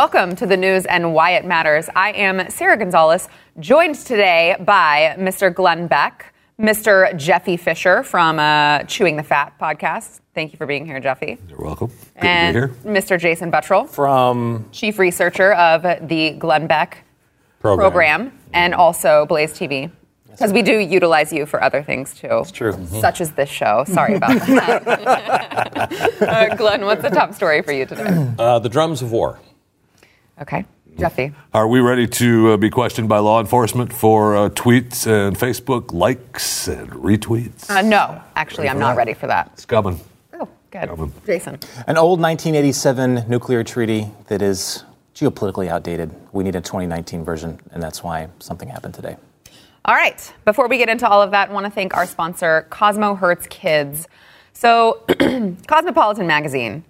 Welcome to the news and why it matters. I am Sarah Gonzalez, joined today by Mr. Glenn Beck, Mr. Jeffy Fisher from uh, Chewing the Fat podcast. Thank you for being here, Jeffy. You're welcome. Good and to be here. Mr. Jason Buttrill, From chief researcher of the Glenn Beck program. program and also Blaze TV. Because we do utilize you for other things too. It's true. Such as this show. Sorry about that. uh, Glenn, what's the top story for you today? Uh, the drums of war. Okay. Jeffy. Are we ready to uh, be questioned by law enforcement for uh, tweets and Facebook likes and retweets? Uh, no, actually, I'm not that? ready for that. It's coming. Oh, good. Coming. Jason. An old 1987 nuclear treaty that is geopolitically outdated. We need a 2019 version, and that's why something happened today. All right. Before we get into all of that, I want to thank our sponsor, Cosmo Hurts Kids. So, Cosmopolitan Magazine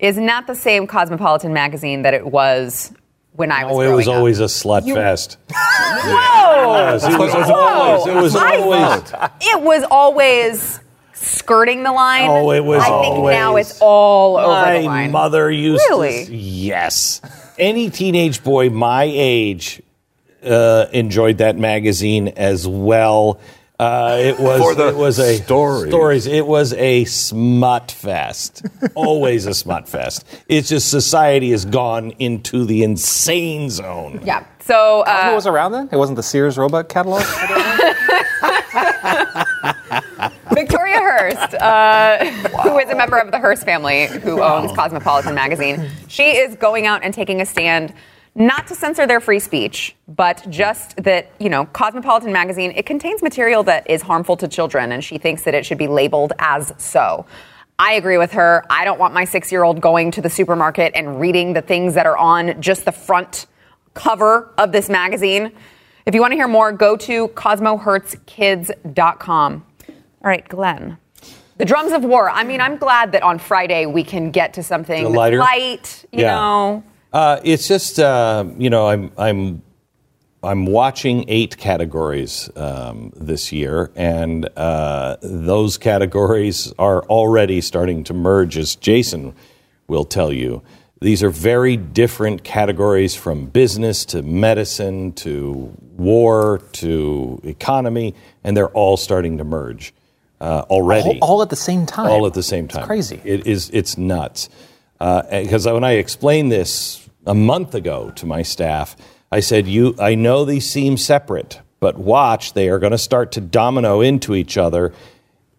is not the same Cosmopolitan Magazine that it was when I was Oh, it was up. always a slut fest. Whoa! Yes, it was always. It was always. It was always skirting the line. Oh, it was I think now it's all over the My line. mother used Really? to. Yes. Any teenage boy my age uh, enjoyed that magazine as well. Uh, it was For the it was a stories. stories. It was a smut fest. Always a smut fest. It's just society has gone into the insane zone. Yeah. So Cosmo uh, was around then? It wasn't the Sears Roebuck catalog? Victoria Hearst, uh, who is a member of the Hearst family, who owns Cosmopolitan magazine, she is going out and taking a stand. Not to censor their free speech, but just that, you know, Cosmopolitan magazine, it contains material that is harmful to children, and she thinks that it should be labeled as so. I agree with her. I don't want my six year old going to the supermarket and reading the things that are on just the front cover of this magazine. If you want to hear more, go to cosmohurtskids.com. All right, Glenn. The drums of war. I mean, I'm glad that on Friday we can get to something lighter? light, you Yeah. know. Uh, it's just uh, you know I'm I'm I'm watching eight categories um, this year, and uh, those categories are already starting to merge, as Jason will tell you. These are very different categories from business to medicine to war to economy, and they're all starting to merge uh, already all, all at the same time. all at the same time. It's crazy. It is. It's nuts. Because when I explained this a month ago to my staff, I said, "You, I know these seem separate, but watch, they are going to start to domino into each other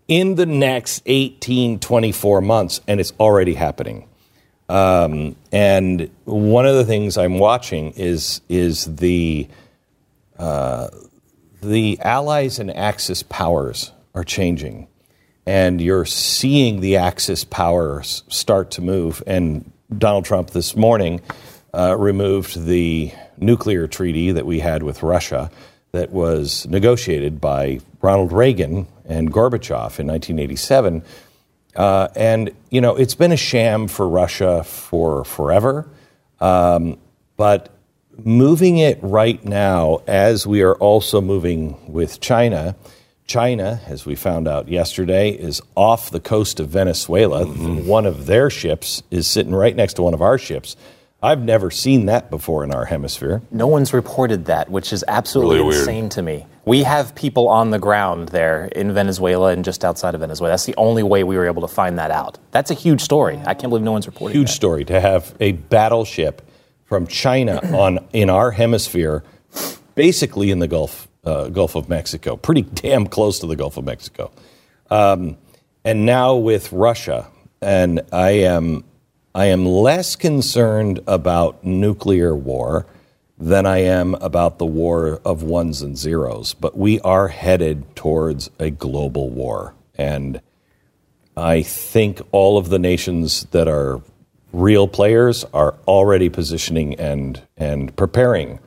in the next 18, 24 months, and it's already happening." Um, and one of the things I'm watching is is the uh, the allies and Axis powers are changing, and you're seeing the Axis powers start to move. And Donald Trump this morning uh, removed the nuclear treaty that we had with Russia that was negotiated by Ronald Reagan and Gorbachev in 1987. Uh, and, you know, it's been a sham for Russia for forever. Um, but moving it right now, as we are also moving with China, China, as we found out yesterday, is off the coast of Venezuela. One of their ships is sitting right next to one of our ships. I've never seen that before in our hemisphere. No one's reported that, which is absolutely Really insane to me. We have people on the ground there in Venezuela and just outside of Venezuela. That's the only way we were able to find that out. That's a huge story. I can't believe no one's reporting it. Huge that. story to have a battleship from China on in our hemisphere, basically in the Gulf uh, Gulf of Mexico, pretty damn close to the Gulf of Mexico, um, and now with Russia, and I am I am less concerned about nuclear war than I am about the war of ones and zeros. But we are headed towards a global war, and I think all of the nations that are real players are already positioning and and preparing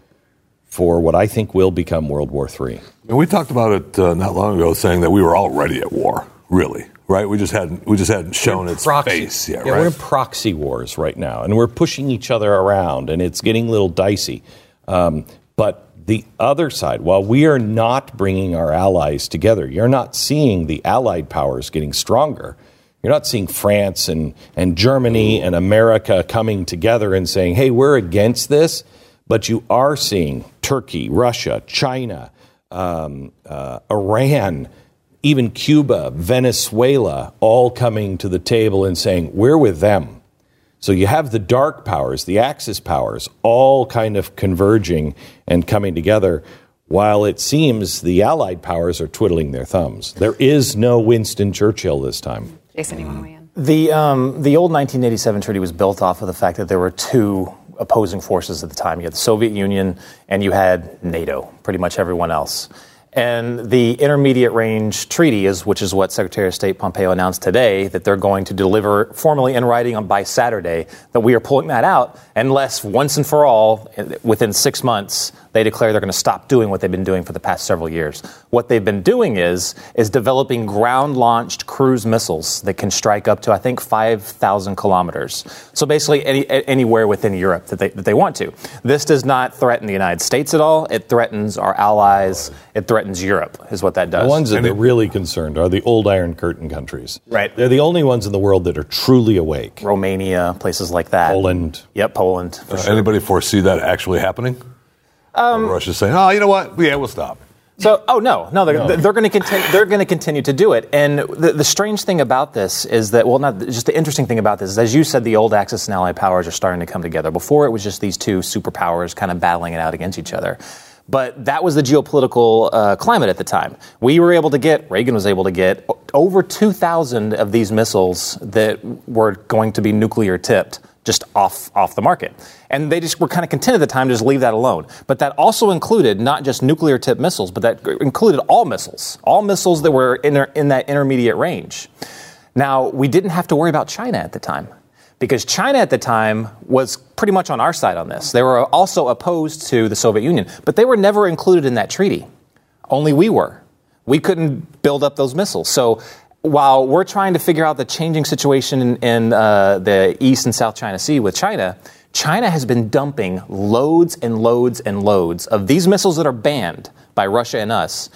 for what I think will become World War III. And we talked about it uh, not long ago, saying that we were already at war. Really, right? We just hadn't we just hadn't shown its face yet, yeah, right? we're in proxy wars right now, and we're pushing each other around, and it's getting a little dicey. Um, but the other side, while we are not bringing our allies together, you're not seeing the allied powers getting stronger. You're not seeing France and, and Germany and America coming together and saying, hey, we're against this. But you are seeing Turkey, Russia, China, um, uh, Iran, even Cuba, Venezuela, all coming to the table and saying, we're with them. So you have the dark powers, the Axis powers, all kind of converging and coming together, while it seems the Allied powers are twiddling their thumbs. There is no Winston Churchill this time. Jason, you want to weigh in? The, um, the old 1987 treaty was built off of the fact that there were two opposing forces at the time. You had the Soviet Union and you had NATO, pretty much everyone else. And the intermediate range treaty is, which is what Secretary of State Pompeo announced today, that they're going to deliver formally in writing on by Saturday, that we are pulling that out unless once and for all, within six months, they declare they're going to stop doing what they've been doing for the past several years. What they've been doing is is developing ground-launched cruise missiles that can strike up to I think 5,000 kilometers. So basically, any, anywhere within Europe that they, that they want to. This does not threaten the United States at all. It threatens our allies. It threatens Europe. Is what that does. The ones that are really concerned are the old Iron Curtain countries. Right. They're the only ones in the world that are truly awake. Romania, places like that. Poland. Yep, Poland. For Uh, sure. Anybody foresee that actually happening? Um, Russia's saying, "Oh, you know what? Yeah, we'll stop." So, oh no, no, they're, they're going to continue. They're going to continue to do it. And the, the strange thing about this is that, well, not just the interesting thing about this is, as you said, the old Axis and Allied powers are starting to come together. Before, it was just these two superpowers kind of battling it out against each other. But that was the geopolitical uh, climate at the time. We were able to get, Reagan was able to get over 2,000 of these missiles that were going to be nuclear tipped just off off the market. And they just were kind of content at the time to just leave that alone. But that also included not just nuclear tipped missiles, but that included all missiles, all missiles that were in, their, in that intermediate range. Now, we didn't have to worry about China at the time because China at the time was pretty much on our side on this. They were also opposed to the Soviet Union, but they were never included in that treaty. Only we were. We couldn't build up those missiles. So while we're trying to figure out the changing situation in, in uh, the East and South China Sea with China, China has been dumping loads and loads and loads of these missiles that are banned by Russia and us.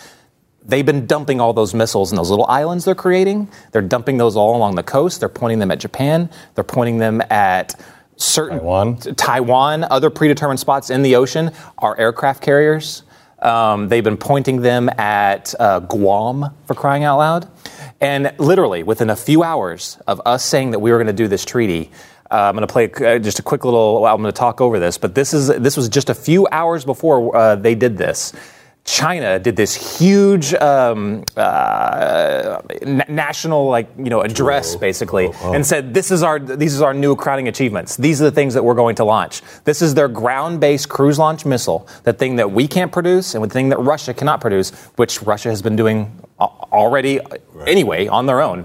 They've been dumping all those missiles in those little islands they're creating. They're dumping those all along the coast. They're pointing them at Japan. They're pointing them at certain Taiwan. Taiwan, other predetermined spots in the ocean are aircraft carriers. Um, they've been pointing them at uh, Guam for crying out loud. And literally, within a few hours of us saying that we were going to do this treaty, uh, I'm going to play uh, just a quick little. I'm going to talk over this, but this is this was just a few hours before uh, they did this. China did this huge um, uh, na- national, like you know, address basically, and said, "This is our these is our new crowning achievements. These are the things that we're going to launch. This is their ground-based cruise launch missile, the thing that we can't produce, and the thing that Russia cannot produce, which Russia has been doing al- already anyway on their own."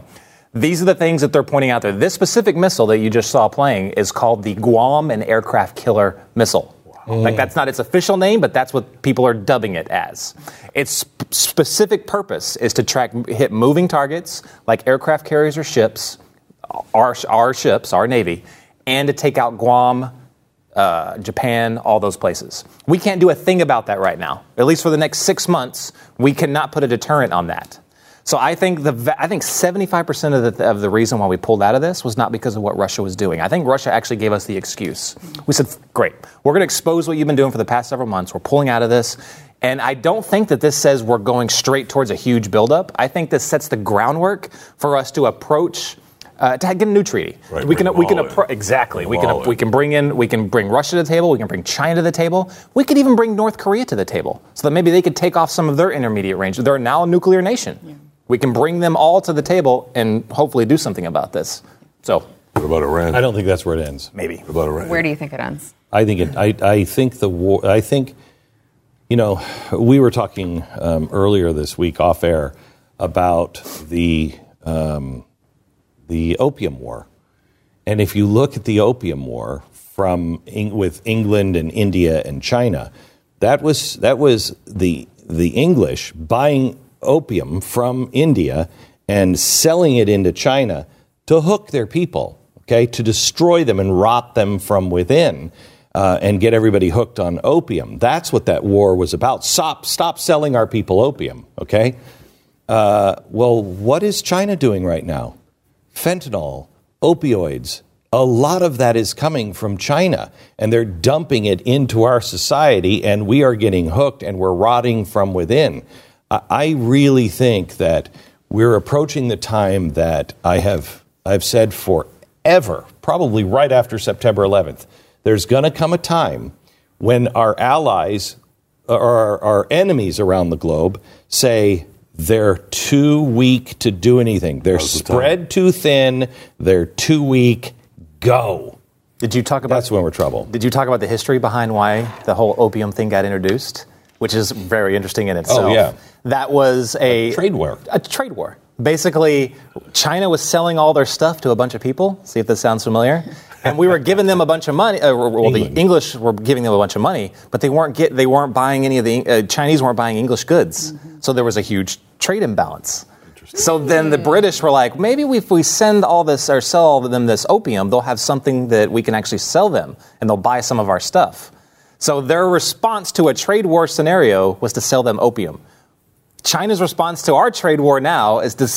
These are the things that they're pointing out there. This specific missile that you just saw playing is called the Guam and Aircraft Killer Missile. Like that's not its official name, but that's what people are dubbing it as. Its specific purpose is to track hit moving targets like aircraft carriers or ships, our our ships, our navy, and to take out Guam, uh, Japan, all those places. We can't do a thing about that right now. At least for the next six months, we cannot put a deterrent on that. So I think the I think 75% of the, of the reason why we pulled out of this was not because of what Russia was doing. I think Russia actually gave us the excuse. We said, "Great, we're going to expose what you've been doing for the past several months. We're pulling out of this." And I don't think that this says we're going straight towards a huge buildup. I think this sets the groundwork for us to approach uh, to get a new treaty. Right, we can we can appro- exactly. We can all we can bring in we can bring Russia to the table. We can bring China to the table. We could even bring North Korea to the table, so that maybe they could take off some of their intermediate range. They're now a nuclear nation. We can bring them all to the table and hopefully do something about this. So What about Iran? I don't think that's where it ends. maybe. What about Iran? Where do you think it ends? I think it. I, I think the war. I think, you know, we were talking um, earlier this week off air about the um, the opium war, and if you look at the opium war from with England and India and China, that was that was the the English buying opium from India and selling it into China to hook their people, okay, to destroy them and rot them from within. Uh, and get everybody hooked on opium. That's what that war was about. Stop, stop selling our people opium, okay? Uh, well, what is China doing right now? fentanyl, opioids, a lot of that is coming from China, and they're dumping it into our society, and we are getting hooked and we're rotting from within. I- really think that we're approaching the time that I have I've said forever, probably right after September 11th. There's going to come a time when our allies or our, our enemies around the globe say they're too weak to do anything. They're Now's the time. spread too thin. They're too weak. Go. Did you talk about That's when we're trouble. Did you talk about the history behind why the whole opium thing got introduced? Which is very interesting in itself. Oh, yeah. That was a, trade war. A trade war. Basically, China was selling all their stuff to a bunch of people. See if this sounds familiar. And we were giving them a bunch of money. Uh, well, England. the English were giving them a bunch of money, but they weren't get they weren't buying any of the uh, Chinese weren't buying English goods. So there was a huge trade imbalance. So then the British were like, maybe if we send all this or sell them this opium, they'll have something that we can actually sell them, and they'll buy some of our stuff. So their response to a trade war scenario was to sell them opium. China's response to our trade war now is to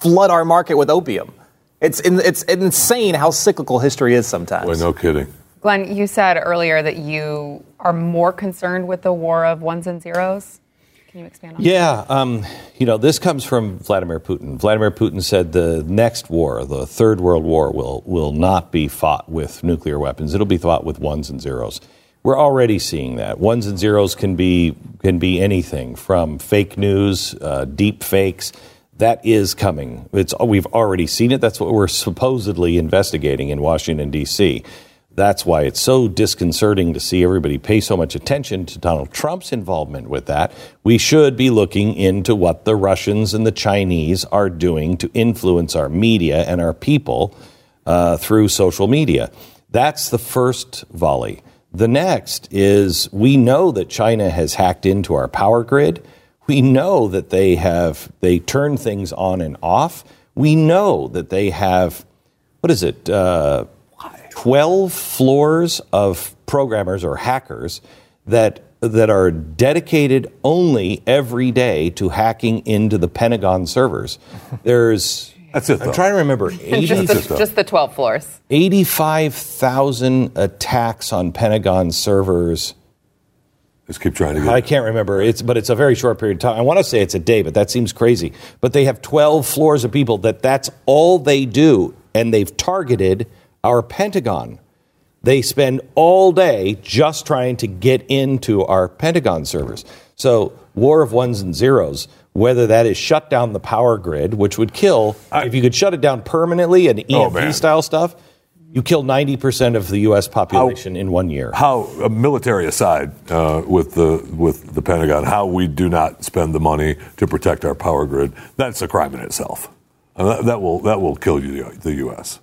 flood our market with opium. It's, in, it's insane how cyclical history is sometimes. Boy, no kidding. Glenn, you said earlier that you are more concerned with the war of ones and zeros. Can you expand on that? Yeah, um, you know, this comes from Vladimir Putin. Vladimir Putin said the next war, the Third World War, will will not be fought with nuclear weapons. It'll be fought with ones and zeros. We're already seeing that. Ones and zeros can be can be anything from fake news, uh, deep fakes. That is coming. It's we've already seen it. That's what we're supposedly investigating in Washington D.C. That's why it's so disconcerting to see everybody pay so much attention to Donald Trump's involvement with that. We should be looking into what the Russians and the Chinese are doing to influence our media and our people uh, through social media. That's the first volley. The next is we know that China has hacked into our power grid. We know that they have they turn things on and off. We know that they have what is it? Uh, 12 floors of programmers or hackers that that are dedicated only every day to hacking into the Pentagon servers. There's That's it, I'm trying to remember 80, Just the, just the 12 floors. 85,000 attacks on Pentagon servers. Just keep trying to get. I can't remember. It's but it's a very short period of time. I want to say it's a day, but that seems crazy. But they have 12 floors of people that that's all they do and they've targeted our Pentagon. They spend all day just trying to get into our Pentagon servers. So, war of ones and zeros, whether that is shut down the power grid, which would kill, if you could shut it down permanently and Oh, man. EMP style stuff, you kill 90% of the U.S. population in one year. how uh, military aside uh, with the with the Pentagon, how we do not spend the money to protect our power grid, that's a crime in itself. And that, that will that will kill you, the U.S.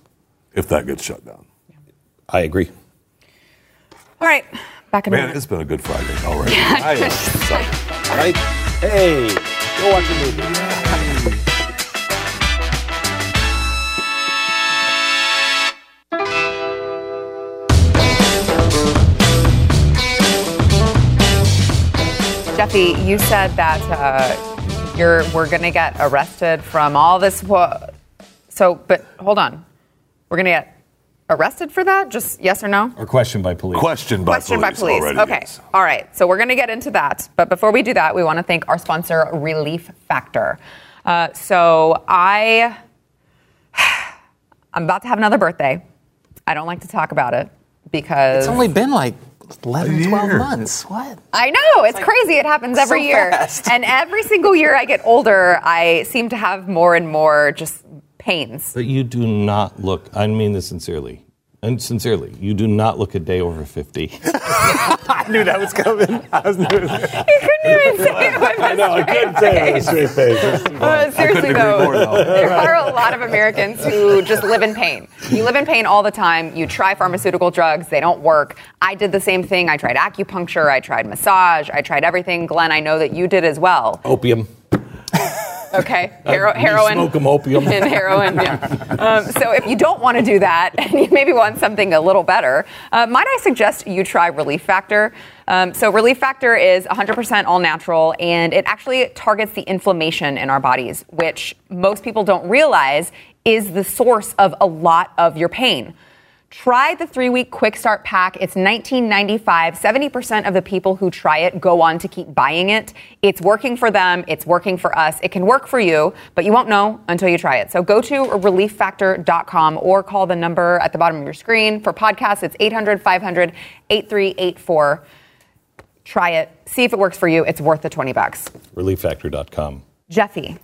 if that gets shut down. I agree. All right, back in Man, minute. it's been a good Friday already. I am excited. Right? Hey, go watch a movie. Jeffy, you said that uh, you're we're to get arrested from all this. wa- So, but hold on, we're to get arrested for that? Just yes or no? Or questioned by police. Questioned by Question police. by police. already, okay. yes. All right. So we're going to get into that. But before we do that, we want to thank our sponsor, Relief Factor. Uh, so I, I'm about to have another birthday. I don't like to talk about it because It's only been like 11, 12 months. What? I know it's crazy. It happens every so year, fast. and every single year I get older, I seem to have more and more just pains. But you do not look, I mean this sincerely. And sincerely, you do not look a day over 50. I knew that was coming. I was You couldn't even say it with a straight face. straight face. Uh, seriously agree though, more, though. there are a lot of Americans who just live in pain. You live in pain all the time. You try pharmaceutical drugs, they don't work. I did the same thing. I tried acupuncture, I tried massage, I tried everything. Glenn, I know that you did as well. Opium. Okay, Hero- heroin. Smoke 'em opium. and heroin. Yeah. Um, so if you don't want to do that and you maybe want something a little better, uh, might I suggest you try Relief Factor? Um, so Relief Factor is 100% all natural and it actually targets the inflammation in our bodies, which most people don't realize is the source of a lot of your pain. Try the three week quick start pack. It's $19.95. 70% of the people who try it go on to keep buying it. It's working for them. It's working for us. It can work for you, but you won't know until you try it. So go to relieffactor.com or call the number at the bottom of your screen. For podcasts, it's 800 500 8384. Try it. See if it works for you. It's worth the 20 bucks. Relieffactor.com. Jeffy.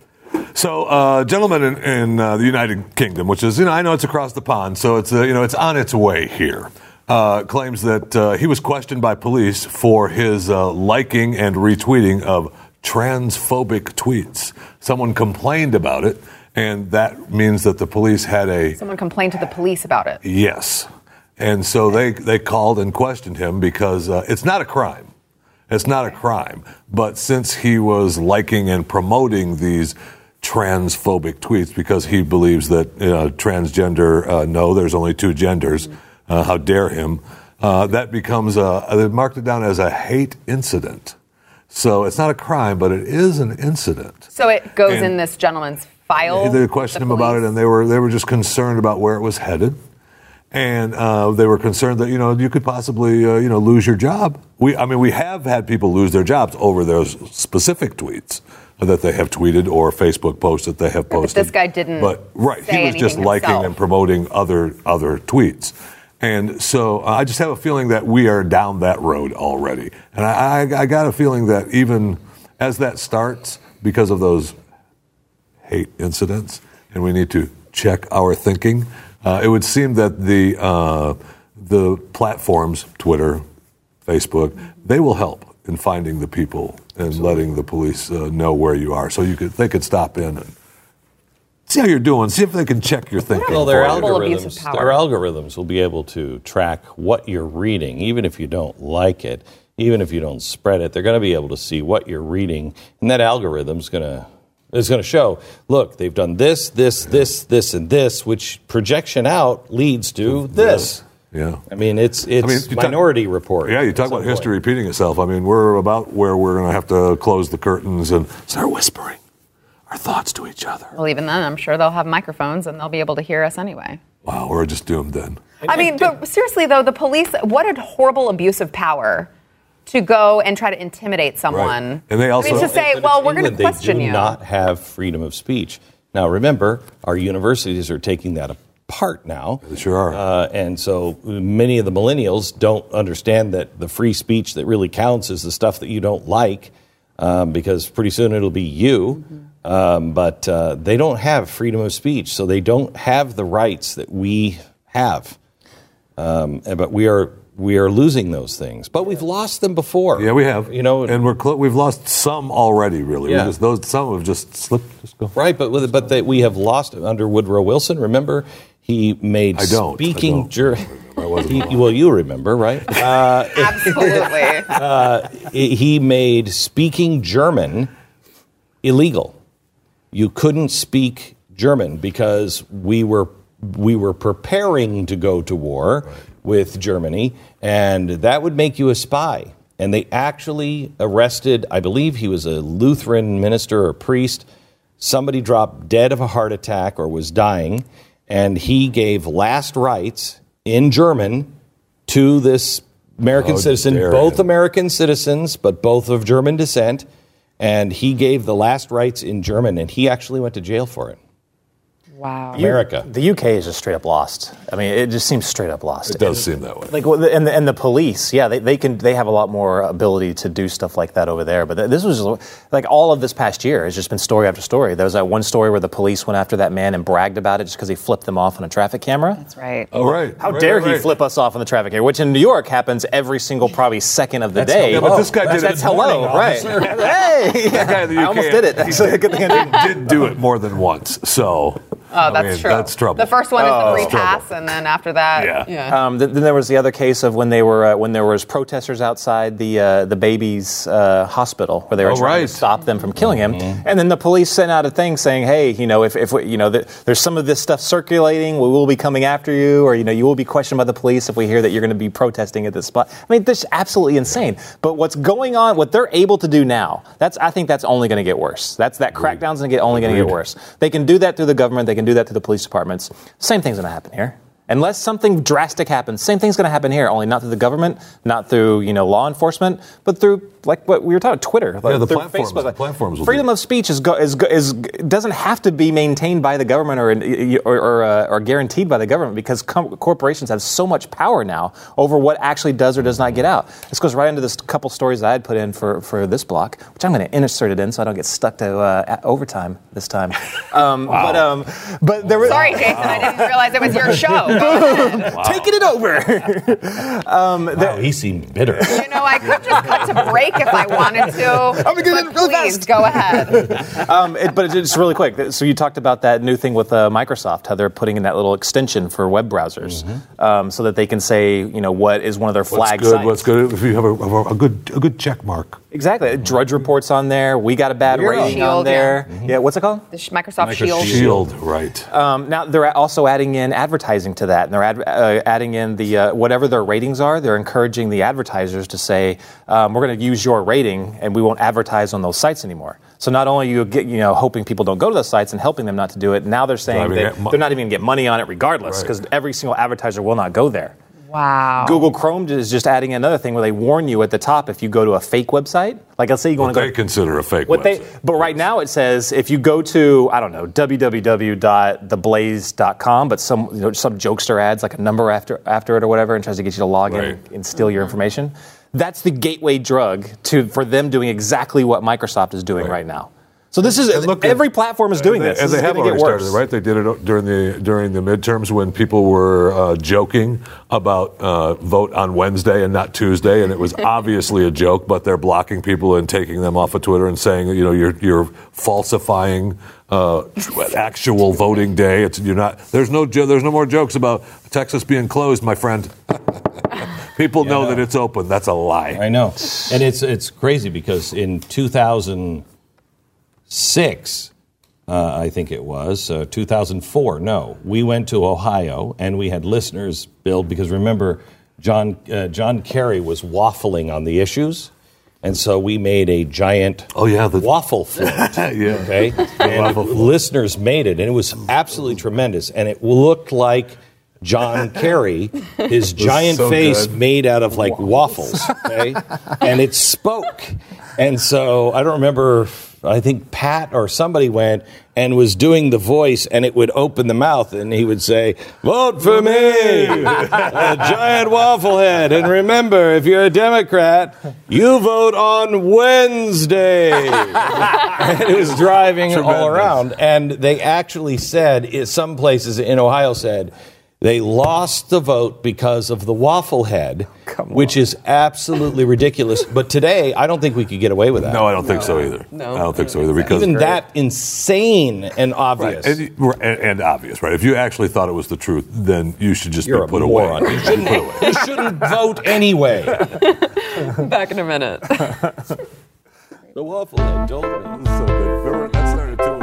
So, uh, gentleman in, in uh, the United Kingdom, which is, you know, I know it's across the pond, so it's, uh, you know, it's on its way here, uh, claims that uh, he was questioned by police for his uh, liking and retweeting of transphobic tweets. Someone complained about it, and that means that the police had a Someone complained to the police about it. yes. And so they, they called and questioned him because uh, it's not a crime. It's not a crime. But since he was liking and promoting these transphobic tweets because he believes that you know, transgender, uh, no, there's only two genders, uh, how dare him, uh, that becomes a, they marked it down as a hate incident. So it's not a crime, but it is an incident. So it goes And- in this gentleman's file. They questioned the him about it, and they were they were just concerned about where it was headed, and uh, they were concerned that you know you could possibly uh, you know lose your job. We I mean we have had people lose their jobs over those specific tweets that they have tweeted or Facebook posts that they have but posted. this guy didn't But right, he was just liking himself. and promoting other other tweets. And so uh, I just have a feeling that we are down that road already. And I, I, I got a feeling that even as that starts, because of those hate incidents, and we need to check our thinking. Uh, it would seem that the uh, the platforms, Twitter, Facebook, they will help in finding the people and letting the police uh, know where you are, so you could they could stop in and see how you're doing, see if they can check your thinking. Well, their for you. Full abuse of algorithms, their algorithms will be able to track what you're reading, even if you don't like it, even if you don't spread it. They're going to be able to see what you're reading, and that algorithm's going to is going to show. Look, they've done this, this, this, this, and this, which projection out leads to this. Yeah. I mean, it's it's mean, you talk- Minority Report. Yeah, you talk some about history point. repeating itself. I mean, we're about where we're going to have to close the curtains and start whispering our thoughts to each other. Well, even then, I'm sure they'll have microphones and they'll be able to hear us anyway. Wow, we're just doomed then. I mean, but seriously though, the police, what a horrible abuse of power to go and try to intimidate someone. And they also- I mean, to say, But well, we're going to England. question they do you. not have freedom of speech. Now, remember, our universities are taking that apart now. They sure are. Uh, and so many of the millennials don't understand that the free speech that really counts is the stuff that you don't like, um, because pretty soon it'll be you. Um, but uh, they don't have freedom of speech, so they don't have the rights that we have. Um, but we are we are losing those things. But we've lost them before. Yeah, we have. You know, and we're clo- we've lost some already. Really, Yeah. just, those some have just slipped. Just go. Right, but with, but that we have lost under Woodrow Wilson. Remember, he made I don't. I speaking don't. Ger- he, well, you remember, right? Uh, Absolutely. he made speaking German illegal. You couldn't speak German because we were we were preparing to go to war with Germany, and that would make you a spy. And they actually arrested, I believe he was a Lutheran minister or priest. Somebody dropped dead of a heart attack or was dying, and he gave last rites in German to this American How citizen, both him. American citizens, but both of German descent. And he gave the last rites in German, and he actually went to jail for it. Wow. America. The UK is just straight up lost. I mean, it just seems straight up lost. It does seem that way. Like and the, and the police, yeah, they, they can they have a lot more ability to do stuff like that over there. But this was just, like all of this past year has just been story after story. There was that one story where the police went after that man and bragged about it just because he flipped them off on a traffic camera. That's right. oh, right. How Right, dare right, he right. flip us off on the traffic camera? Which in New York happens every single probably second of the day. Yeah, but oh, this guy did that's, it. that's hello, right? hey, That guy in the I almost did it. Actually, good thing I didn't. did do it more than once. So. Oh, that's true. That's trouble. The first one is the free pass, and then after that, Yeah. Um, th- then there was the other case of when they were uh, when there was protesters outside the uh, the baby's uh, hospital where they were Oh, trying right. to stop them from killing him, and then the police sent out a thing saying, "Hey, you know, if, if we, you know th- there's some of this stuff circulating, we will be coming after you, or you know, you will be questioned by the police if we hear that you're going to be protesting at this spot." I mean, this is absolutely insane. But what's going on, what they're able to do now, that's I think that's only going to get worse. That's that crackdown's going to get only going to get worse. They can do that through the government. They can can do that to the police departments. Same thing's going to happen here. Unless something drastic happens, same thing's going to happen here. Only not through the government, not through you know law enforcement, but through like what we were talking about, Twitter, like, the through platforms- Facebook. the platforms will freedom do of speech is, go, is, is doesn't have to be maintained by the government or or, or, uh, or guaranteed by the government because com- corporations have so much power now over what actually does or does not get out. This goes right into this couple stories that I had put in for, for this block, which I'm going to insert it in so I don't get stuck to uh, at overtime this time. Um, But um, but there was Sorry, Jason, I didn't realize it was your show. Go taking it over. Wow, he seemed bitter. You know, I could just cut to break if I wanted to. I'm gonna get but it really please fast. go ahead. Um, it, but it's really quick. So you talked about that new thing with uh, Microsoft, how they're putting in that little extension for web browsers, um, so that they can say, you know, what is one of their What's flag good? sites. What's good? If you have a, a good a good check mark. Exactly. Drudge reports on there. We got a bad Zero. rating on there. yeah. Yeah. What's it called? The Microsoft, Microsoft Shield. Shield. Shield, right? Um, now they're also adding in advertising to that, and they're ad- uh, adding in the uh, whatever their ratings are. They're encouraging the advertisers to say, um, "We're going to use your rating, and we won't advertise on those sites anymore." So not only you get, you know, hoping people don't go to those sites and helping them not to do it, now they're saying that mo- they're not even going to get money on it regardless, Right. because every single advertiser will not go there. Wow. Google Chrome is just adding another thing where they warn you at the top if you go to a fake website. Like, let's say you go to What to they consider a fake what website. they, but right now it says if you go to I don't know www.theblaze.com, but some you know, some jokester adds like a number after after it or whatever and tries to get you to log in Right. and steal your information. That's the gateway drug to for them doing exactly what Microsoft is doing Right. right, now. So this is look every platform is doing and this. they, and this they have already worse. started, right? They did it during the during the midterms when people were uh, joking about uh, vote on Wednesday and not Tuesday, and it was obviously a joke. But they're blocking people and taking them off of Twitter and saying, you know, you're you're falsifying uh, actual voting day. It's you're not. There's no jo- there's no more jokes about Texas being closed, my friend. people know that it's open. That's a lie. I know, and it's it's crazy because in 2006, uh, I think it was uh, 2004. No, we went to Ohio and we had listeners build because remember, John uh, John Kerry was waffling on the issues, and so we made a giant Oh, yeah, the- waffle float. Yeah. Okay, and listeners made it, and it was absolutely tremendous, and it looked like. John Kerry, his giant so face good. made out of like waffles, okay? and it spoke. And so I don't remember, I think Pat or somebody went and was doing the voice, and it would open the mouth, and he would say, Vote for me, a giant waffle head. And remember, if you're a Democrat, you vote on Wednesday. and it was driving all around. And they actually said, some places in Ohio said, they lost the vote because of the waffle head, which is absolutely ridiculous. But today, I don't think we could get away with that. No, I don't think so either. No. I don't think so either because Even that insane and Right. obvious. And, and, and obvious, right? If you actually thought it was the truth, then you should just You're be put a away. You shouldn't, you shouldn't vote anyway. Back in a minute. The waffle head told me. so good. Remember, that started too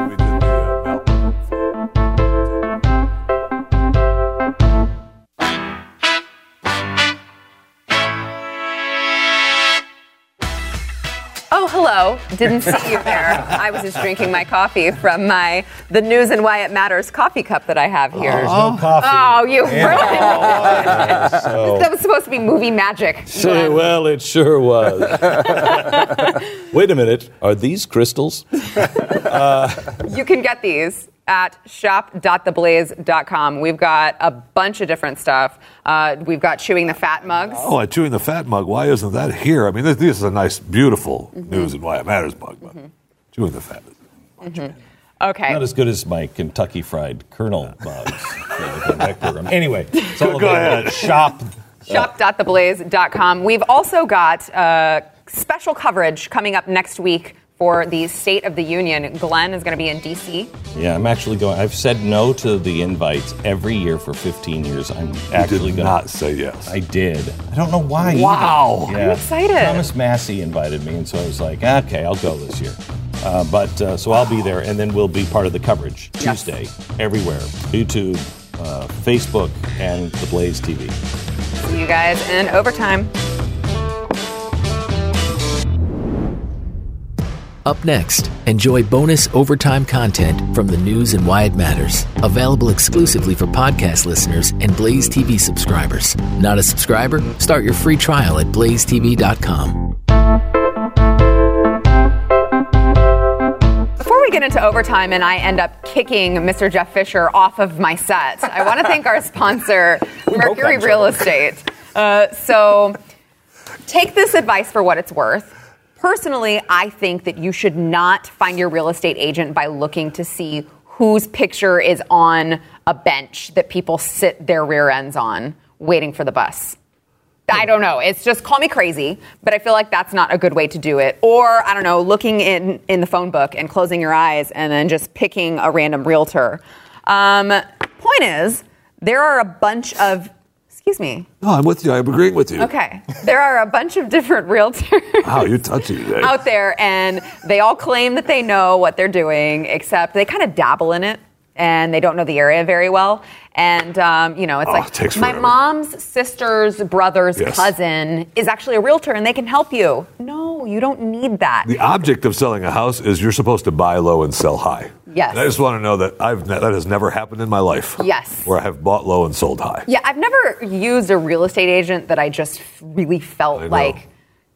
Didn't see you there. I was just drinking my coffee from my the News and Why It Matters coffee cup that I have here. No uh-huh. coffee. Oh, you ruined it. So- That was supposed to be movie magic. Say, well, it sure was. Wait a minute. Are these crystals? You can get these at shop.theblaze.com. We've got a bunch of different stuff. Uh, we've got chewing the fat mugs. Oh, I chewing the fat mug. Why isn't that here? I mean, this, this is a nice, beautiful news and why it matters mug. But chewing the fat. Okay. Not as good as my Kentucky Fried Colonel mugs. for the Connect program. Anyway, it's all Go ahead. at Shop. shop.theblaze.com. We've also got uh, special coverage coming up next week for the State of the Union. Glenn is going to be in D.C. Yeah, I'm actually going. I've said no to the invites every year for 15 years. I'm actually Did going. not say yes. I did. I don't know why. either. Wow. Yeah. I'm excited. Thomas Massie invited me, and so I was like, okay, I'll go this year. Uh, but uh, so I'll be there, and then we'll be part of the coverage Yes. Tuesday, everywhere, YouTube, uh, Facebook, and the Blaze TV. See you guys in overtime. Up next, enjoy bonus overtime content from the news and why it matters. Available exclusively for podcast listeners and Blaze TV subscribers. Not a subscriber? Start your free trial at blazetv.com. Before we get into overtime and I end up kicking Mr. Jeff Fisher off of my set, I want to thank our sponsor, Mercury Real Estate. Uh, so take this advice for what it's worth. Personally, I think that you should not find your real estate agent by looking to see whose picture is on a bench that people sit their rear ends on waiting for the bus. I don't know. It's just call me crazy, but I feel like that's not a good way to do it. Or I don't know, looking in in the phone book and closing your eyes and then just picking a random realtor. Um, point is, there are a bunch of. Excuse me. No, I'm with you. I'm agreeing with you. Okay, there are a bunch of different realtors. Wow, you're touchy today. out there and they all claim that they know what they're doing, except they kind of dabble in it and they don't know the area very well. And, um, you know, it's Oh, like it my mom's sister's brother's Yes. cousin is actually a realtor and they can help you. No, you don't need that. The object of selling a house is you're supposed to buy low and sell high. Yes. And I just want to know that I've ne- that has never happened in my life. Yes. Where I have bought low and sold high. Yeah, I've never used a real estate agent that I just really felt like,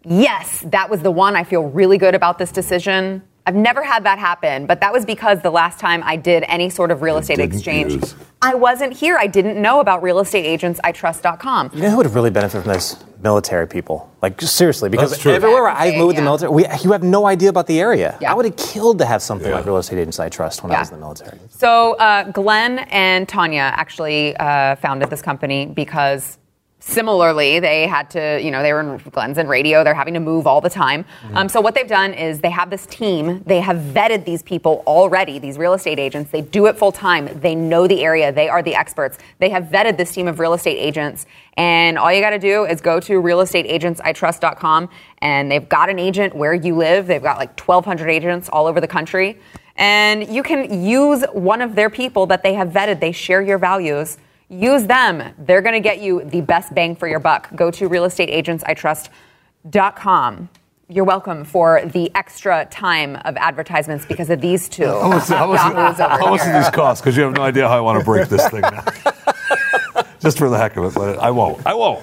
yes, that was the one. I feel really good about this decision. I've never had that happen, but that was because the last time I did any sort of real estate exchange, use. I wasn't here. I didn't know about realestateagentsitrust.com. You know who would have really benefit from this? Military people. Like, seriously, because everywhere I've Yeah, moved with the military, we, you have no idea about the area. Yeah. I would have killed to have something Yeah. like Real Estate Agents I Trust when I was in the military. So uh, Glenn and Tania actually uh, founded this company because similarly they had to, you know, they were in Glenn's radio. They're having to move all the time. Um, so what they've done is they have this team. They have vetted these people already. These real estate agents. They do it full time. They know the area. They are the experts. They have vetted this team of real estate agents. And all you got to do is go to realestateagentsitrust.com and they've got an agent where you live. They've got like 1,200 agents all over the country. And you can use one of their people that they have vetted. They share your values. Use them. They're going to get you the best bang for your buck. Go to realestateagentsitrust.com. You're welcome for the extra time of advertisements because of these two. How much, how much, yahoos over how much do these cost? Because you have no idea how I want to break this thing now. Just for the heck of it, but I won't. I won't.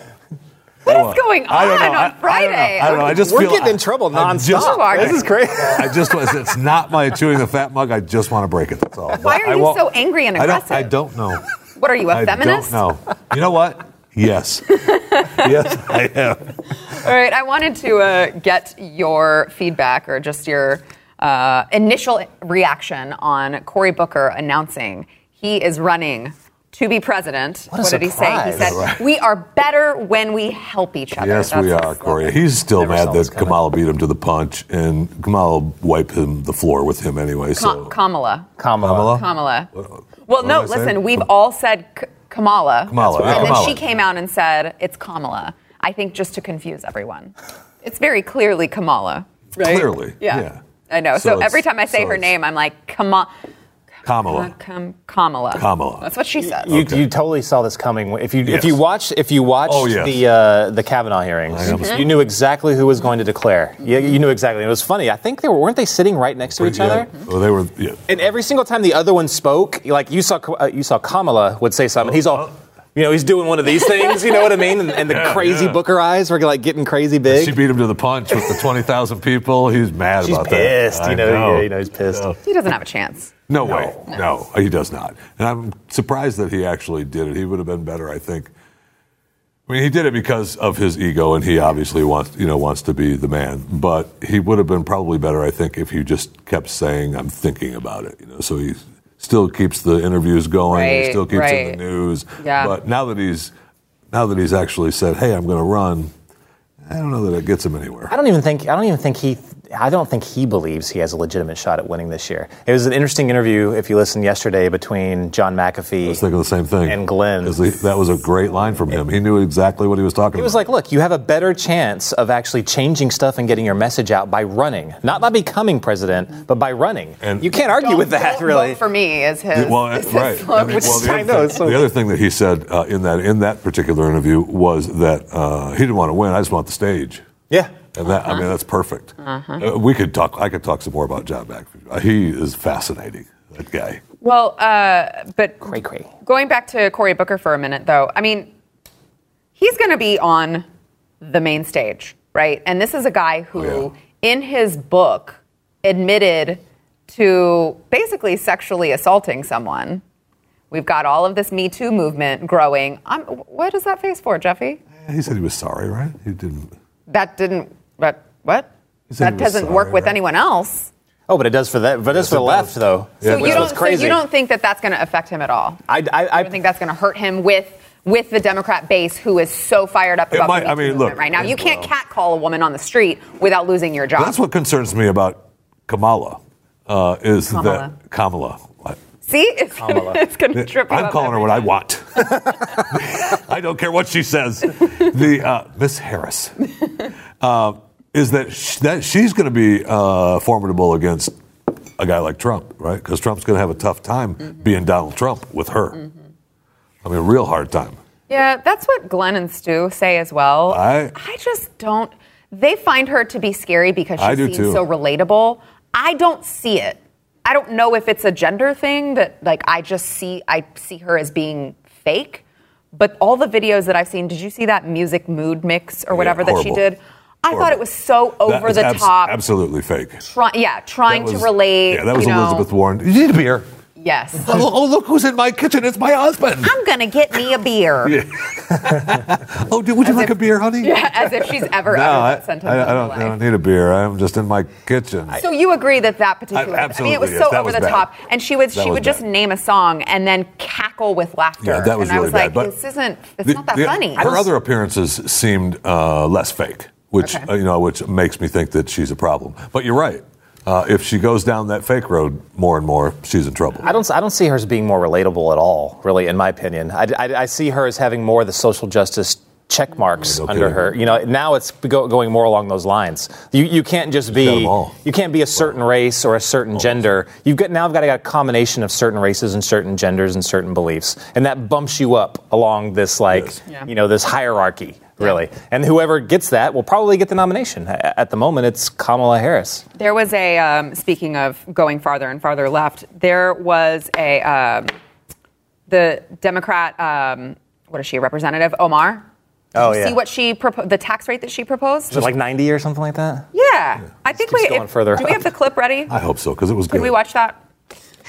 What is going on I don't know. on I- I don't know. Friday? I don't know. I just We're feel getting in trouble I nonstop. just- This is crazy. I just was. It's not my chewing the fat mug. I just want to break it. That's all. Why But are you won't- so angry and I don't. aggressive? I don't know. What are you, a I feminist? don't know. You know what? Yes. yes, I am. All right, I wanted to uh, get your feedback or just your uh, initial reaction on Cory Booker announcing he is running to be president. What a did he say? He said, Right. "We are better when we help each other." Yes, That's we are, slogan. Cory. He's still Never mad saw this that coming. Kamala beat him to the punch, and Kamala wiped him the floor with him anyway. Ka- So Kamala. Kamala. Kamala. What- Well, no, I say? listen, we've all said K- Kamala. Kamala, yeah, And then Kamala. she came out and said it's Kamala. I think just to confuse everyone. It's very clearly Kamala. Right? Clearly, yeah. I know. So, So every time I say so her name, I'm like, Kamala. Kamala. Kam- Kamala. Kamala. That's what she says. You, you totally saw this coming. If you Yes. if you watch if you watched Oh, yes. the uh, the Kavanaugh hearings, am. you knew exactly who was going to declare. You, you knew exactly. It was funny. I think they were weren't they sitting right next to each Yeah. other? Well, they were. Yeah. And every single time the other one spoke, like you saw, uh, you saw Kamala would say something. He's all, you know, he's doing one of these things. You know what I mean? And, and the Yeah, crazy yeah. Booker eyes were like getting crazy big. She beat him to the punch with the twenty thousand people. He's mad She's about pissed. that. You I know, yeah, you know, he's pissed. Yeah. he doesn't have a chance. No, way. No. he does not. And I'm surprised that he actually did it. He would have been better, I think. I mean, he did it because of his ego, and he obviously wants, you know, wants to be the man. But he would have been probably better, I think, if he just kept saying, "I'm thinking about it." You know, so he still keeps the interviews going, he Right, still keeps in the news. Yeah. But now that he's now that he's actually said, "Hey, I'm going to run," I don't know that it gets him anywhere. I don't even think I don't even think he I don't think he believes he has a legitimate shot at winning this year. It was an interesting interview if you listened yesterday between John I was McAfee. thinking the same thing. And Glenn. he- that was a great line from him. He knew exactly what he was talking about. He was like, "Look, you have a better chance of actually changing stuff and getting your message out by running, not by becoming president, but by running." And- you can't argue with that, really. vote for me is his. well, is his right. slogan. I mean, well, the, I other know, thing, so- the other thing that he said uh, in that in that particular interview was that uh, he didn't want to win. I just want the stage. yeah, And that, I mean, that's perfect. Uh, we could talk. I could talk some more about John McAfee. Uh, He is fascinating. That guy. Well, uh, but Cray cray. going back to Cory Booker for a minute, though, I mean, he's going to be on the main stage, right? And this is a guy who, Oh, in his book, admitted to basically sexually assaulting someone. We've got all of this Me Too movement growing. I'm, what is that face for, Jeffy? He said he was sorry, right? He didn't. That didn't. But what? That doesn't sorry, work with right? anyone else. Oh, but it does for that. But it does for the left, though. So which you don't. So you don't think that that's going to affect him at all? I, I, I don't think that's going to hurt him with with the Democrat base who is so fired up about might- the I mean, look, right now? You can't well- catcall a woman on the street without losing your job. That's what concerns me about Kamala. Uh, is Kamala. that Kamala? What? See, it's going it's to trip I'm up calling her every what I want. I don't care what she says. The uh, Miss Harris uh, is that sh- that she's going to be uh, formidable against a guy like Trump, right? Because Trump's going to have a tough time Mm-hmm. being Donald Trump with her. I mean, a real hard time. Yeah, that's what Glenn and Stu say as well. I- I just don't. They find her to be scary because she seems too. so relatable. I don't see it. I don't know if it's a gender thing that like I just see I see her as being fake. But all the videos that I've seen, did you see that music mood mix or whatever that she did? I thought it was so That over is the abs- top. Absolutely fake. Try, yeah, trying was- to relate. Yeah, that was you know. Elizabeth Warren. You need a beer. Yes. Oh, oh, look who's in my kitchen. It's my husband. I'm gonna get me a beer. Oh, do, would you As like if- a beer, honey? Yeah, as if she's ever No, uttered I, that sentence. I, I in her don't, I don't need a beer. I'm just in my kitchen. So you agree that that particular, I- I, mean, it was absolutely, so that over was the bad. top, and she would That she would just bad. name a song and then cackle with laughter. Yeah, that was and really I was bad. like, but this isn't, it's the- not that the- funny. Her other appearances seemed uh, less fake, which Okay. uh, you know, which makes me think that she's a problem. But you're right. Uh, if she goes down that fake road more and more, she's in trouble. I don't, I don't see her as being more relatable at all, really, in my opinion. I, I, I see her as having more of the social justice check marks No under kidding. her. You know, now it's go, going more along those lines. You, you can't just got be 'em all. you can't be a certain race or a certain gender. You've got now got to get a combination of certain races and certain genders and certain beliefs, and that bumps you up along this like Yes. Yeah. you know this hierarchy. Really, and whoever gets that will probably get the nomination. At the moment, it's Kamala Harris. There was a um, speaking of going farther and farther left. There was a um, the Democrat. Um, what is she? A representative Omar. Did Oh, you yeah. See what she propo- the tax rate that she proposed. Is it like 90 or something like that? yeah, I think we. going if- further do we have the clip ready? I hope so because it was good. Can we watch that?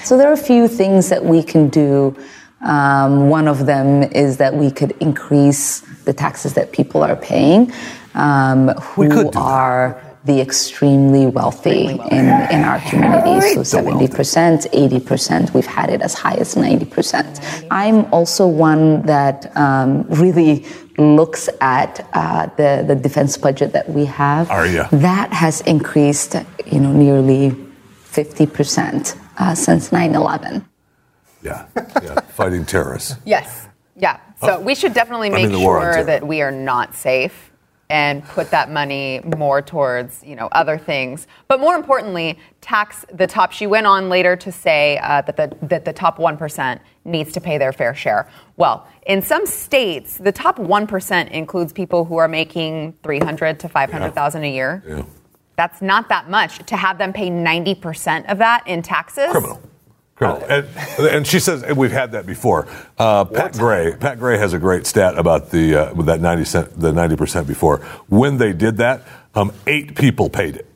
So there are a few things that we can do. Um, one of them is that we could increase the taxes that people are paying, um, who could do that. are the extremely wealthy in, in our communities. So 70%, 80%, we've had it as high as 90%. I'm also one that um, really looks at uh, the, the defense budget that we have. Are ya? That has increased, you know, nearly 50% uh, since 9 11. Yeah, yeah, fighting terrorists. Yes. Yeah. So we should definitely Oh. I mean, make the war on sure that we are not safe and put that money more towards, you know, other things. But more importantly, tax the top. She went on later to say uh, that the that the top one percent needs to pay their fair share. Well, in some states, the top one percent includes people who are making three hundred to five hundred thousand a year. Yeah. That's not that much to have them pay ninety percent of that in taxes. Criminal. Criminal. And, and she says, and we've had that before. Uh, Pat Gray, Pat Gray has a great stat about the uh, that ninety cent, the ninety percent before. When they did that, um, eight people paid it.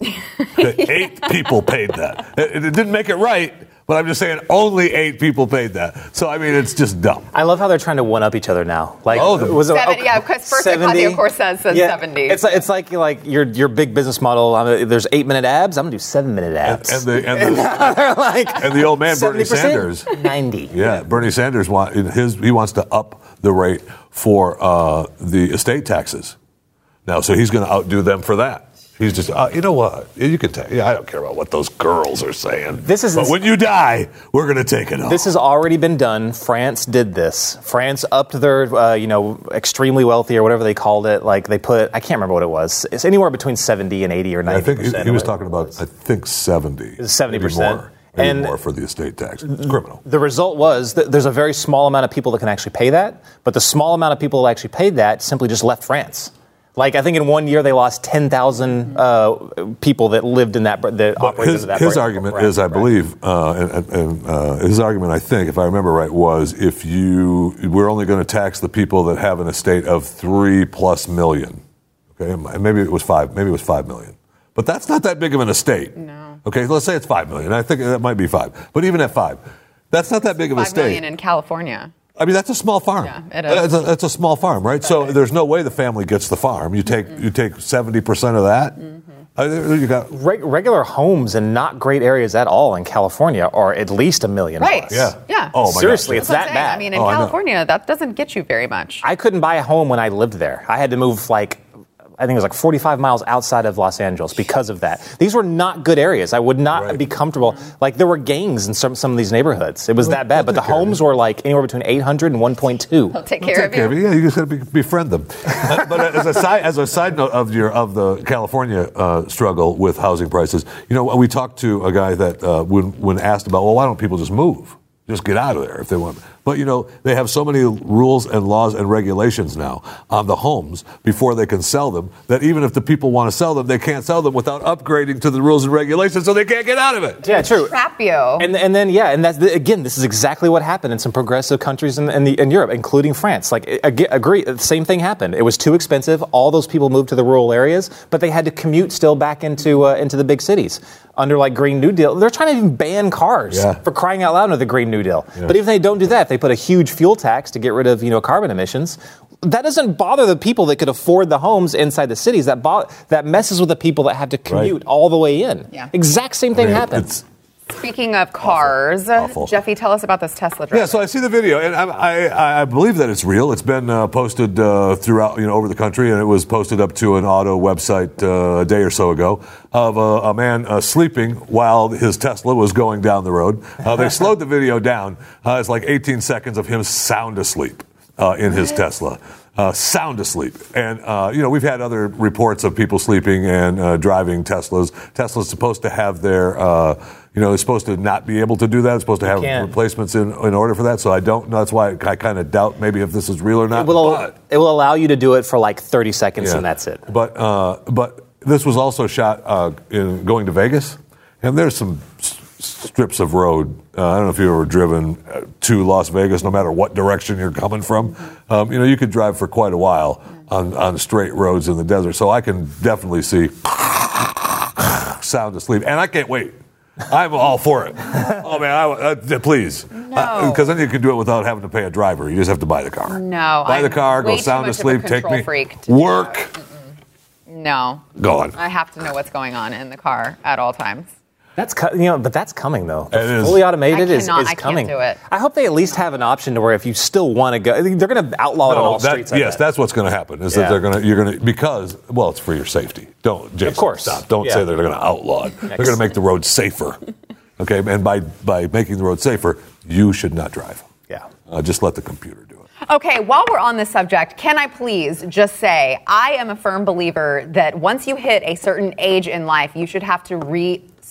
The Eight people paid that. It, it didn't make it right, but I'm just saying only eight people paid that. So I mean, it's just dumb. I love how they're trying to one up each other now. Like, Oh, the- was it, Seven- yeah, 'cause first Ocasio Cortez says 70. It's like it's like like your your big business model. there's eight minute abs. I'm gonna do seven minute abs. And the and the, they're like and the old man Bernie Sanders. ninety. Yeah, Bernie Sanders want his he wants to up the rate for uh, the estate taxes. Now, so he's going to outdo them for that. He's just, uh, you know what? You can take. Yeah, I don't care about what those girls are saying. This is- But when you die, we're going to take it off. This has already been done. France did this. France upped their, uh, you know, extremely wealthy or whatever they called it. Like they put, I can't remember what it was. It's anywhere between seventy and eighty or ninety. I think he, he was talking about. I think seventy. 70%. More, And- more for the estate tax. It's criminal. The result was that there's a very small amount of people that can actually pay that, but the small amount of people that actually paid that simply just left France. Like I think in one year they lost 10,000 uh, people that lived in that that operated his, that his brand- argument brand, is, I right? believe, uh, and, and- and uh, his argument, I think, if I remember right, was if you we're only going to tax the people that have an estate of three plus million. Okay, maybe it was five. Maybe it was five million. But that's not that big of an estate. No. Okay, let's say it's five million. I think that might be five. But even at five, that's not that big of a Five estate. million in California. I mean, that's a small farm. Yeah, it is. It's a, it's a small farm, right? So there's no way the family gets the farm. You take Mm-hmm. you take seventy percent of that. Uh, you got Reg- regular homes in not great areas at all in California are at least a million. Right. plus. yeah. Yeah. Oh my god. Seriously, gosh. it's That's that bad. I mean, in Oh, California, that doesn't get you very much. I couldn't buy a home when I lived there. I had to move like I think it was like 45 miles outside of Los Angeles because of that. These were not good areas. I would not Right. be comfortable. Like there were gangs in some some of these neighborhoods. It was that bad. But the take care of homes were like anywhere between 800 and 1.2. He'll take They'll care take of care of you. you. Yeah, you just got to be, befriend them. Uh, but as a side as a side note of your of the California uh, struggle with housing prices, you know, we talked to a guy that uh, when when asked about, well, why don't people just move, just get out of there if they want. But you know, they have so many rules and laws and regulations now on the homes before they can sell them that even if the people want to sell them, they can't sell them without upgrading to the rules and regulations, so they can't get out of it. Yeah, true. Trap you. And, and then yeah, and that's the, again, this is exactly what happened in some progressive countries in, in, the, in Europe, including France. Like, I- I agree, the same thing happened. It was too expensive. All those people moved to the rural areas, but they had to commute still back into uh, into the big cities under like Green New Deal. They're trying to even ban cars Yeah. for crying out loud under the Green New Deal. But even if they don't do that, if they put a huge fuel tax to get rid of you know carbon emissions. That doesn't bother the people that could afford the homes inside the cities. That bo- that messes with the people that have to commute all the way in. Yeah. Exact same thing I mean, happens. Speaking of cars, Awful. Jeffy, tell us about this Tesla driver. Yeah, so I see the video, and I, I, I believe that it's real. It's been uh, posted uh, throughout, you know, over the country, and it was posted up to an auto website uh, a day or so ago of a, a man uh, sleeping while his Tesla was going down the road. Uh, they slowed the video down. Uh, it's like 18 seconds of him sound asleep uh, in his Tesla. Uh, sound asleep. And, uh, you know, we've had other reports of people sleeping and uh, driving Teslas. Tesla's supposed to have their, uh, you know, it's supposed to not be able to do that. It's supposed to have replacements in, in order for that. So I don't know. That's why I kind of doubt maybe if this is real or not. It will, but, it will allow you to do it for like 30 seconds yeah. and that's it. But, uh, but this was also shot uh, in going to Vegas. And there's some strips of road. Uh, I don't know if you've ever driven uh, to Las Vegas, no matter what direction you're coming from. Um, you know, you could drive for quite a while on, on straight roads in the desert. So I can definitely see sound asleep. And I can't wait. I'm all for it. Oh man, I, uh, please, No. because then you can do it without having to pay a driver. You just have to buy the car. No, buy the I'm car, go sound much of a asleep, take me, work, No. go on. I have to know what's going on in the car at all times. That's co- you know, but that's coming though. It is. Fully automated I is, cannot- is I can't coming. do it. I hope they at least have an option to where if you still want to go, they're going to outlaw it on all that- streets. I yes, bet. that's what's going to happen. Is Yeah. that they're going to you're going to because well, it's for your safety. Don't, Jason, course. stop. Don't Yeah. say that they're going to outlaw it. They're going to make the road safer. Okay, and by by making the road safer, you should not drive. Yeah. uh, just let the computer do it. Okay, while we're on this subject, can I please just say I am a firm believer that once you hit a certain age in life, you should have to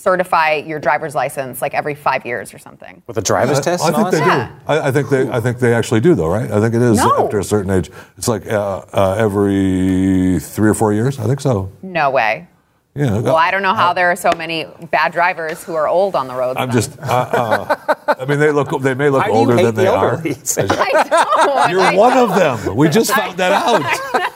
recertify your driver's license like every five years or something. with a driver's I, test. I and all think they that do. I, I think they. I think they actually do, though, right? I think it is No. after a certain age. It's like uh, uh, every three or four years. I think so. No way. Yeah. Well, I don't know how there are so many bad drivers who are old on the road. I'm just. Uh, uh, I mean, they look. They may look How do you older than the they are. elderly? I don't. You're I one don't. of them. We just found that out.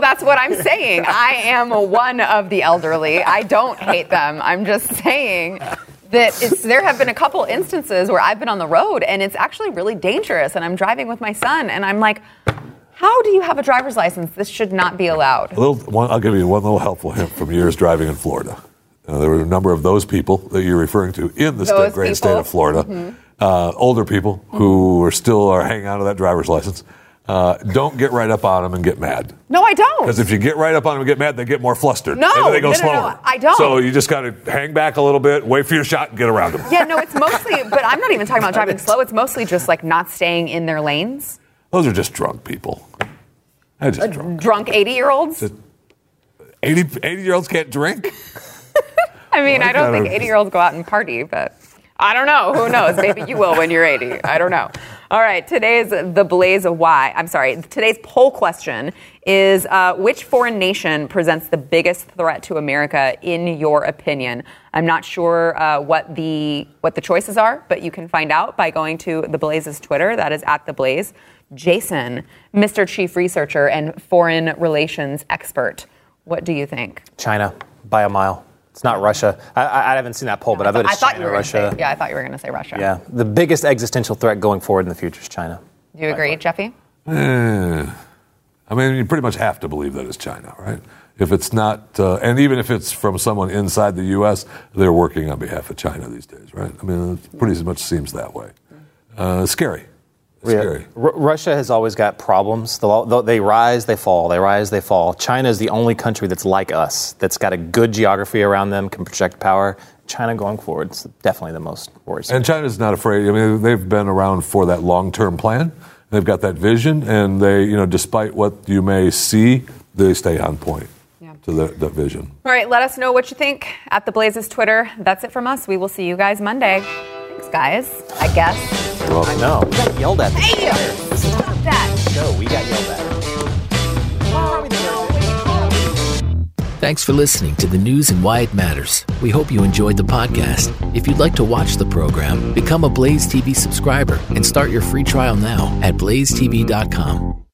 So that's what I'm saying. I am one of the elderly. I don't hate them. I'm just saying that it's, there have been a couple instances where I've been on the road and it's actually really dangerous. And I'm driving with my son and I'm like, how do you have a driver's license? This should not be allowed. A little, one, I'll give you one little helpful hint from years driving in Florida. Uh, there were a number of those people that you're referring to in the state, great state of Florida. Uh, older people who are still are hanging on to that driver's license. Uh, don't get right up on them and get mad. No, I don't. Because if you get right up on them and get mad, they get more flustered. No, and they go no, no, no, slower. I don't. So you just got to hang back a little bit, wait for your shot, and get around them. yeah, no, it's mostly, but I'm not even talking about driving slow. It's mostly just like not staying in their lanes. Those are just drunk people. Just drunk. Drunk 80 year olds. 80, 80 year olds can't drink. I mean, I don't think 80 year olds go out and party, but I don't know. Who knows? Maybe you will when you're 80. I don't know. All right, today's the blaze of why. I'm sorry. Today's poll question is: uh, Which foreign nation presents the biggest threat to America, in your opinion? I'm not sure uh, what the what the choices are, but you can find out by going to the Blaze's Twitter. That is at the Blaze. Jason, Mr. Chief Researcher and Foreign Relations Expert, what do you think? China by a mile. It's not Russia. I, I haven't seen that poll, but I bet it's thought China, you were Russia. Say, yeah, I thought you were going to say Russia. Yeah, the biggest existential threat going forward in the future is China. Do you agree, Jeffy? Eh, I mean, you pretty much have to believe that it's China, right? If it's not, uh, and even if it's from someone inside the U.S., they're working on behalf of China these days, right? I mean, it pretty much seems that way. Uh, scary. It's Yeah. Scary. R- Russia has always got problems. They'll, they'll- rise, they fall. They rise, they fall. China is the only country that's like us, that's got a good geography around them, can project power. China going forward is definitely the most worrisome. And China's not afraid. I mean, they've been around for that long-term plan. They've got that vision, and they, you know, despite what you may see, they stay on point Yeah. to the, that vision. All right, let us know what you think at the Blazes Twitter. That's it from us. We will see you guys Monday. Thanks, guys. I guess. Well, I know. We got yelled at. Hey, stop that. No, we got yelled at. Thanks for listening to the news and why it matters. We hope you enjoyed the podcast. If you'd like to watch the program, become a Blaze TV subscriber and start your free trial now at blazetv.com.